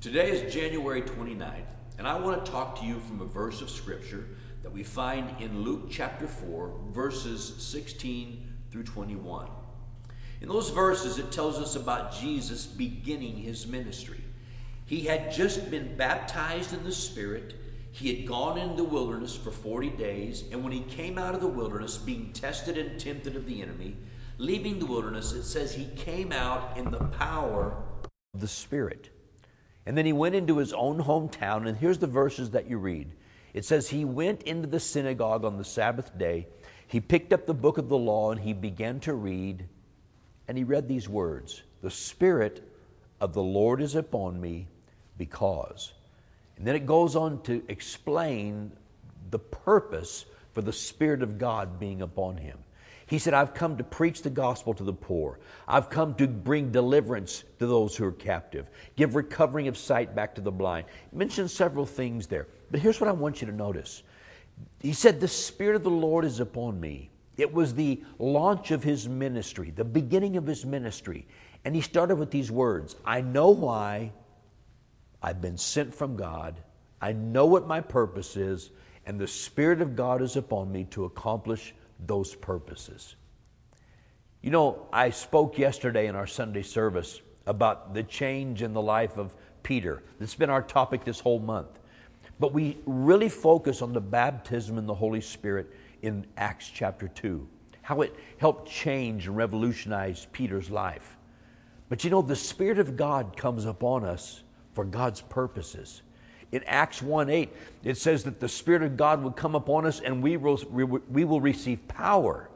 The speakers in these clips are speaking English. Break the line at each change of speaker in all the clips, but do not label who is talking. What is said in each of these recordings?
Today is January 29th, and I want to talk to you from a verse of Scripture that we find in Luke chapter 4, verses 16 through 21. In those verses, it tells us about Jesus beginning his ministry. He had just been baptized in the Spirit. He had gone in the wilderness for 40 days, and when he came out of the wilderness, being tested and tempted of the enemy, leaving the wilderness, it says he came out in the power of the Spirit. And then he went into his own hometown, and here's the verses that you read. It says, He went into the synagogue on the Sabbath day, he picked up the book of the law, and he began to read, and he read these words The Spirit of the Lord is upon me, because. And then it goes on to explain the purpose for the Spirit of God being upon him. He said, I've come to preach the gospel to the poor. I've come to bring deliverance to those who are captive, give recovering of sight back to the blind. He mentioned several things there. But here's what I want you to notice. He said, The Spirit of the Lord is upon me. It was the launch of his ministry, the beginning of his ministry. And he started with these words I know why I've been sent from God, I know what my purpose is, and the Spirit of God is upon me to accomplish those purposes. You know, I spoke yesterday in our Sunday service about the change in the life of Peter. That's been our topic this whole month. But we really focus on the baptism in the Holy Spirit in Acts chapter 2, how it helped change and revolutionize Peter's life. But you know, the Spirit of God comes upon us for God's purposes. In Acts 1 8, it says that the Spirit of God would come upon us and we will, we will receive power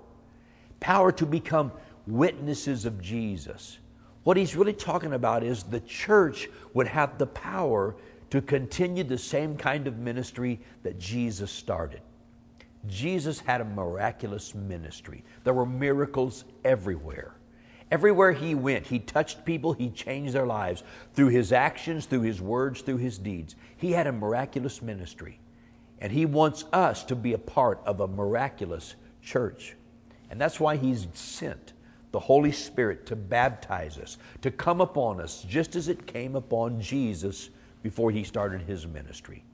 power to become witnesses of Jesus. What he's really talking about is the church would have the power to continue the same kind of ministry that Jesus started. Jesus had a miraculous ministry. There were miracles everywhere. Everywhere he went, he touched people, he changed their lives through his actions, through his words, through his deeds. He had a miraculous ministry. And he wants us to be a part of a miraculous church. And that's why he's sent the Holy Spirit to baptize us, to come upon us, just as it came upon Jesus before he started his ministry.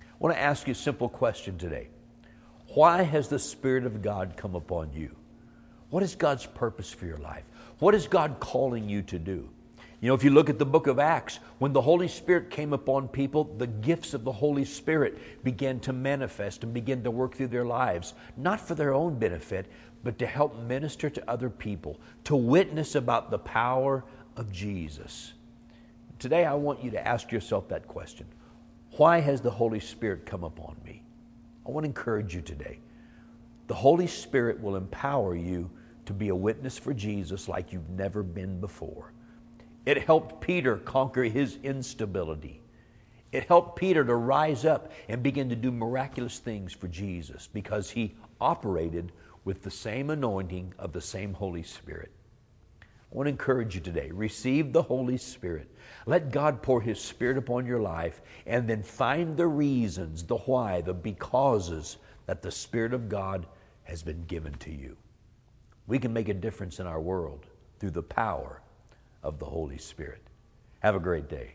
I want to ask you a simple question today Why has the Spirit of God come upon you? What is God's purpose for your life? What is God calling you to do? You know, if you look at the book of Acts, when the Holy Spirit came upon people, the gifts of the Holy Spirit began to manifest and begin to work through their lives, not for their own benefit, but to help minister to other people, to witness about the power of Jesus. Today, I want you to ask yourself that question Why has the Holy Spirit come upon me? I want to encourage you today. The Holy Spirit will empower you to be a witness for Jesus like you've never been before. It helped Peter conquer his instability. It helped Peter to rise up and begin to do miraculous things for Jesus because he operated with the same anointing of the same Holy Spirit. I want to encourage you today receive the Holy Spirit. Let God pour His Spirit upon your life and then find the reasons, the why, the becauses that the Spirit of God has been given to you. We can make a difference in our world through the power of the Holy Spirit. Have a great day.